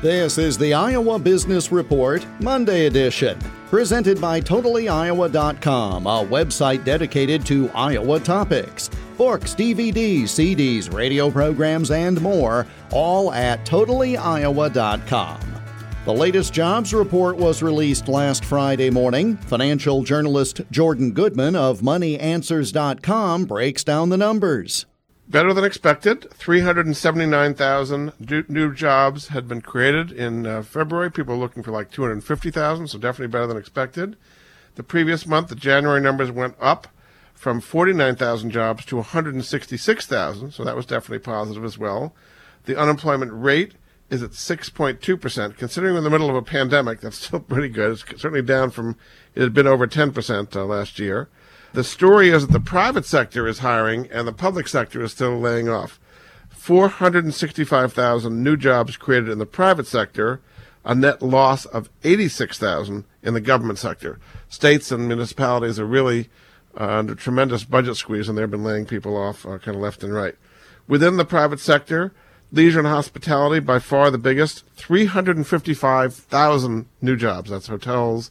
This is the Iowa Business Report, Monday edition, presented by TotallyIowa.com, a website dedicated to Iowa topics. Books, DVDs, CDs, radio programs, and more, all at TotallyIowa.com. The latest jobs report was released last Friday morning. Financial journalist Jordan Goodman of MoneyAnswers.com breaks down the numbers. Better than expected. 379,000 new jobs had been created in uh, February. People are looking for like 250,000, so definitely better than expected. The previous month, the January numbers went up from 49,000 jobs to 166,000, so that was definitely positive as well. The unemployment rate is at 6.2%. Considering we're in the middle of a pandemic, that's still pretty good. It's certainly down from, it had been over 10% uh, last year. The story is that the private sector is hiring and the public sector is still laying off. 465,000 new jobs created in the private sector, a net loss of 86,000 in the government sector. States and municipalities are really uh, under tremendous budget squeeze and they've been laying people off uh, kind of left and right. Within the private sector, leisure and hospitality by far the biggest, 355,000 new jobs. That's hotels,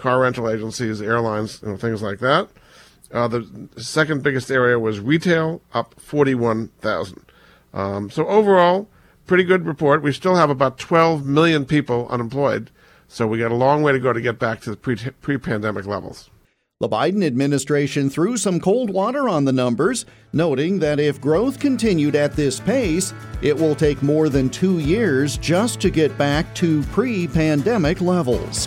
car rental agencies, airlines, know, things like that. Uh, the second biggest area was retail, up 41,000. Um, so overall, pretty good report. We still have about 12 million people unemployed, so we got a long way to go to get back to the pre-pandemic levels. The Biden administration threw some cold water on the numbers, noting that if growth continued at this pace, it will take more than two years just to get back to pre pandemic levels.